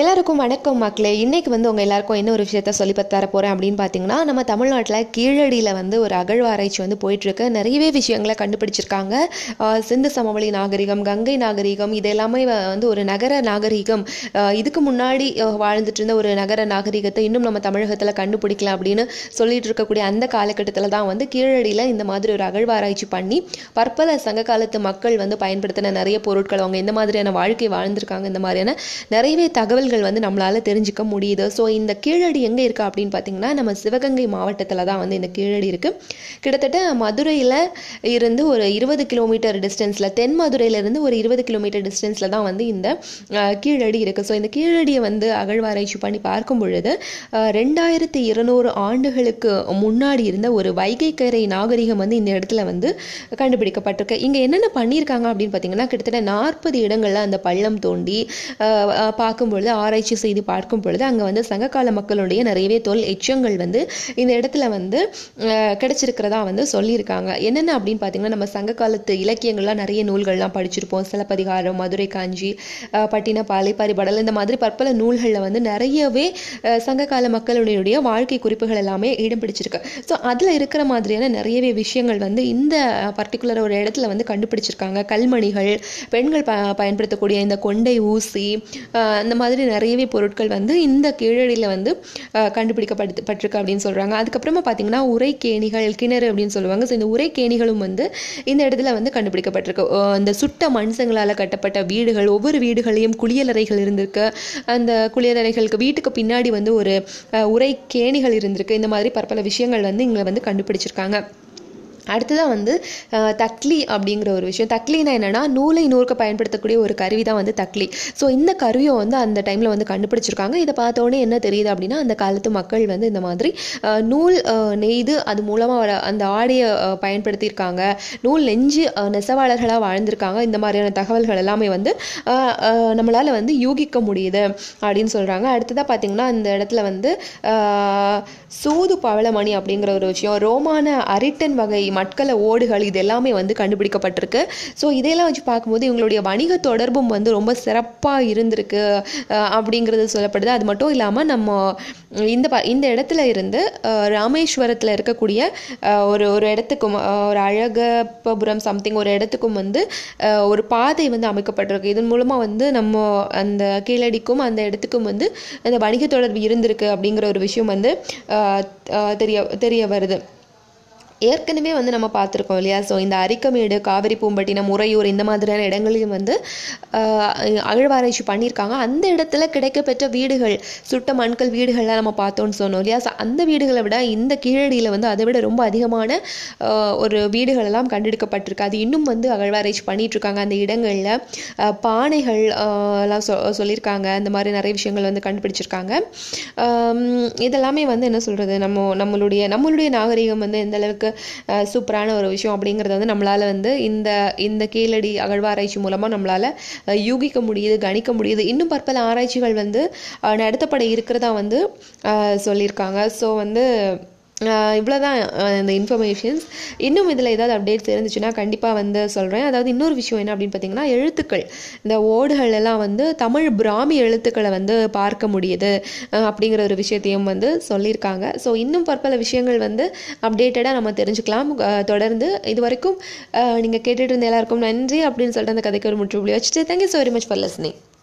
எல்லாருக்கும் வணக்கம் மக்களே. இன்றைக்கி வந்து உங்கள் எல்லாருக்கும் என்ன ஒரு விஷயத்த சொல்லி தர போகிறேன் அப்படின்னு பார்த்தீங்கன்னா நம்ம தமிழ்நாட்டில் கீழடியில் வந்து ஒரு அகழ்வாராய்ச்சி வந்து போயிட்டுருக்கு. நிறையவே விஷயங்களை கண்டுபிடிச்சிருக்காங்க. சிந்து சமவெளி நாகரிகம் கங்கை நாகரிகம் இது எல்லாமே வந்து ஒரு நகர நாகரிகம். இதுக்கு முன்னாடி வாழ்ந்துட்டு இருந்த ஒரு நகர நாகரிகத்தை இன்னும் நம்ம தமிழகத்தில் கண்டுபிடிக்கலாம் அப்படின்னு சொல்லிட்டு இருக்கக்கூடிய அந்த காலகட்டத்தில் தான் வந்து கீழடியில் இந்த மாதிரி ஒரு அகழ்வாராய்ச்சி பண்ணி பற்பல சங்க காலத்து மக்கள் வந்து பயன்படுத்தின நிறைய பொருட்கள் அவங்க எந்த மாதிரியான வாழ்க்கை வாழ்ந்திருக்காங்க இந்த மாதிரியான நிறையவே தகவல் தகவல்கள் வந்து நம்மளால தெரிஞ்சுக்க முடியுது. ஸோ இந்த கீழடி எங்கே இருக்கு அப்படின்னு பார்த்தீங்கன்னா நம்ம சிவகங்கை மாவட்டத்தில் தான் வந்து இந்த கீழடி இருக்கு. கிட்டத்தட்ட மதுரையில் இருந்து ஒரு இருபது கிலோமீட்டர் டிஸ்டன்ஸில் தென் மதுரையிலேருந்து ஒரு இருபது கிலோமீட்டர் டிஸ்டன்ஸில் தான் வந்து இந்த கீழடி இருக்குது ஸோ இந்த கீழடியை வந்து அகழ்வாராய்ச்சி பண்ணி பார்க்கும் பொழுது ரெண்டாயிரத்தி இருநூறு ஆண்டுகளுக்கு முன்னாடி இருந்த ஒரு வைகைக்கரை நாகரிகம் வந்து இந்த இடத்துல வந்து கண்டுபிடிக்கப்பட்டிருக்கு. இங்கே என்னென்ன பண்ணியிருக்காங்க அப்படின்னு பார்த்தீங்கன்னா கிட்டத்தட்ட நாற்பது இடங்களில் அந்த பள்ளம் தோண்டி பார்க்கும்பொழுது ஆராய்ச்சி செய்து பார்க்கும் பொழுது அங்கே வந்து சங்ககால மக்களுடைய நிறையவே தொல் எச்சங்கள் வந்து இந்த இடத்துல வந்து கிடைச்சிருக்கிறதா வந்து சொல்லியிருக்காங்க. என்னென்ன அப்படின்னு பார்த்தீங்கன்னா நம்ம சங்க காலத்து இலக்கியங்கள்லாம் நிறைய நூல்கள்லாம் படிச்சிருப்போம். சிலப்பதிகாரம் மதுரை காஞ்சி பட்டினப்பாலை பரிபாடல் இந்த மாதிரி பற்பல நூல்களில் வந்து நிறையவே சங்ககால மக்களுடைய வாழ்க்கை குறிப்புகள் எல்லாமே இடம் பிடிச்சிருக்கு. ஸோ அதில் இருக்கிற மாதிரியான நிறையவே விஷயங்கள் வந்து இந்த பர்டிகுலர் ஒரு இடத்துல வந்து கண்டுபிடிச்சிருக்காங்க. கல்மணிகள் பெண்கள் ப பயன்படுத்தக்கூடிய இந்த கொண்டை ஊசி இந்த மாதிரி மாதிரி நிறையவே பொருட்கள் வந்து இந்த கீழடியில் வந்து கண்டுபிடிக்கப்பட்டு பட்டிருக்கு அப்படின்னு சொல்கிறாங்க அதுக்கப்புறமா பார்த்தீங்கன்னா உரைக்கேணிகள் கிணறு அப்படின்னு சொல்லுவாங்க. ஸோ இந்த உரைக்கேணிகளும் வந்து இந்த இடத்துல வந்து கண்டுபிடிக்கப்பட்டிருக்கு. அந்த இந்த சுட்ட மனுஷங்களால் கட்டப்பட்ட வீடுகள் ஒவ்வொரு வீடுகளையும் குளியலறைகள் இருந்திருக்கு. அந்த குளியலறைகளுக்கு வீட்டுக்கு பின்னாடி வந்து ஒரு உரை கேணிகள் இருந்திருக்கு. இந்த மாதிரி பற்பல விஷயங்கள் வந்து இங்கே வந்து கண்டுபிடிச்சிருக்காங்க. அடுத்ததாக வந்து தக்லி அப்படிங்கிற ஒரு விஷயம். தக்லினா என்னென்னா நூலை நூறுக்கு பயன்படுத்தக்கூடிய ஒரு கருவி தான் வந்து தக்லி. ஸோ இந்த கருவியை வந்து அந்த டைமில் வந்து கண்டுபிடிச்சிருக்காங்க. இதை பார்த்தோன்னே என்ன தெரியுது அப்படின்னா அந்த காலத்து மக்கள் வந்து இந்த மாதிரி நூல் நெய்து அது மூலமாக வர அந்த ஆடையை பயன்படுத்தியிருக்காங்க. நூல் நெஞ்சு நெசவாளர்களாக வாழ்ந்திருக்காங்க. இந்த மாதிரியான தகவல்கள் எல்லாமே வந்து நம்மளால் நம்மளால வந்து யூகிக்க முடியுது அப்படின்னு சொல்கிறாங்க அடுத்ததாக பார்த்தீங்கன்னா அந்த இடத்துல வந்து சூது பவளமணி அப்படிங்கிற ஒரு விஷயம். ரோமான அரிட்டன் வகை மட்கல ஓடுகள் இது எல்லாமே வந்து கண்டுபிடிக்கப்பட்டிருக்கு. ஸோ இதையெல்லாம் வச்சு பார்க்கும்போது இவங்களுடைய வணிக தொடர்பும் வந்து ரொம்ப சிறப்பாக இருந்திருக்கு அப்படிங்கிறது சொல்லப்படுது. அது மட்டும் இல்லாமல் நம்ம இந்த ப இந்த இடத்துல இருந்து ராமேஸ்வரத்தில் இருக்கக்கூடிய ஒரு ஒரு இடத்துக்கும் ஒரு அழகப்பபுரம் சம்திங் ஒரு இடத்துக்கும் வந்து ஒரு பாதை வந்து அமைக்கப்பட்டிருக்கு. இதன் மூலமாக வந்து நம்ம அந்த கீழடிக்கும் அந்த இடத்துக்கும் வந்து அந்த வணிக தொடர்பு இருந்திருக்கு அப்படிங்கிற ஒரு விஷயம் வந்து தெரிய தெரிய வருது. ஏற்கனவே வந்து நம்ம பார்த்துருக்கோம் இல்லையா? ஸோ இந்த அரிக்கமேடு காவிரி பூம்பட்டினம் உறையூர் இந்த மாதிரியான இடங்களையும் வந்து அகழ்வாராய்ச்சி பண்ணியிருக்காங்க. அந்த இடத்துல கிடைக்கப்பெற்ற வீடுகள் சுட்ட மண்கள் வீடுகள்லாம் நம்ம பார்த்தோம்னு சொன்னோம் இல்லையா? ஸோ அந்த வீடுகளை விட இந்த கீழடியில் வந்து அதை விட ரொம்ப அதிகமான ஒரு வீடுகள் எல்லாம் கண்டெடுக்கப்பட்டிருக்கு. அது இன்னும் வந்து அகழ்வாராய்ச்சி பண்ணிகிட்ருக்காங்க அந்த இடங்களில் பானைகள் எல்லாம் சொ சொல்லியிருக்காங்க. இந்த மாதிரி நிறைய விஷயங்கள் வந்து கண்டுபிடிச்சிருக்காங்க. இதெல்லாமே வந்து என்ன சொல்கிறது நம்ம நம்மளுடைய நம்மளுடைய நாகரிகம் வந்து எந்த அளவுக்கு சூப்பரான ஒரு விஷயம் அப்படிங்கிறத வந்து நம்மளால் வந்து இந்த இந்த கீழடி அகழ்வாராய்ச்சி மூலமாக நம்மளால் யூகிக்க முடியுது கணிக்க முடியுது. இன்னும் பற்பல ஆராய்ச்சிகள் வந்து நடத்தப்பட இருக்கிறதா வந்து சொல்லியிருக்காங்க. ஸோ வந்து இவ்வளோ தான் இந்த இன்ஃபர்மேஷன்ஸ் இன்னும் இதில் ஏதாவது அப்டேட்ஸ் இருந்துச்சுன்னா கண்டிப்பாக வந்து சொல்கிறேன் அதாவது இன்னொரு விஷயம் என்ன அப்படின்னு பார்த்தீங்கன்னா எழுத்துக்கள். இந்த ஓடுகள் எல்லாம் வந்து தமிழ் பிராமி எழுத்துக்களை வந்து பார்க்க முடியுது அப்படிங்கிற ஒரு விஷயத்தையும் வந்து சொல்லியிருக்காங்க. ஸோ இன்னும் பற்பல விஷயங்கள் வந்து அப்டேட்டடாக நம்ம தெரிஞ்சுக்கலாம். தொடர்ந்து இது வரைக்கும் நீங்கள் கேட்டுட்டு இருந்த எல்லாருக்கும் நன்றி அப்படின்னு சொல்லிட்டு அந்த கதைக்கு ஒரு முற்றுப்புள்ளி வச்சுட்டு thank you so very much for listening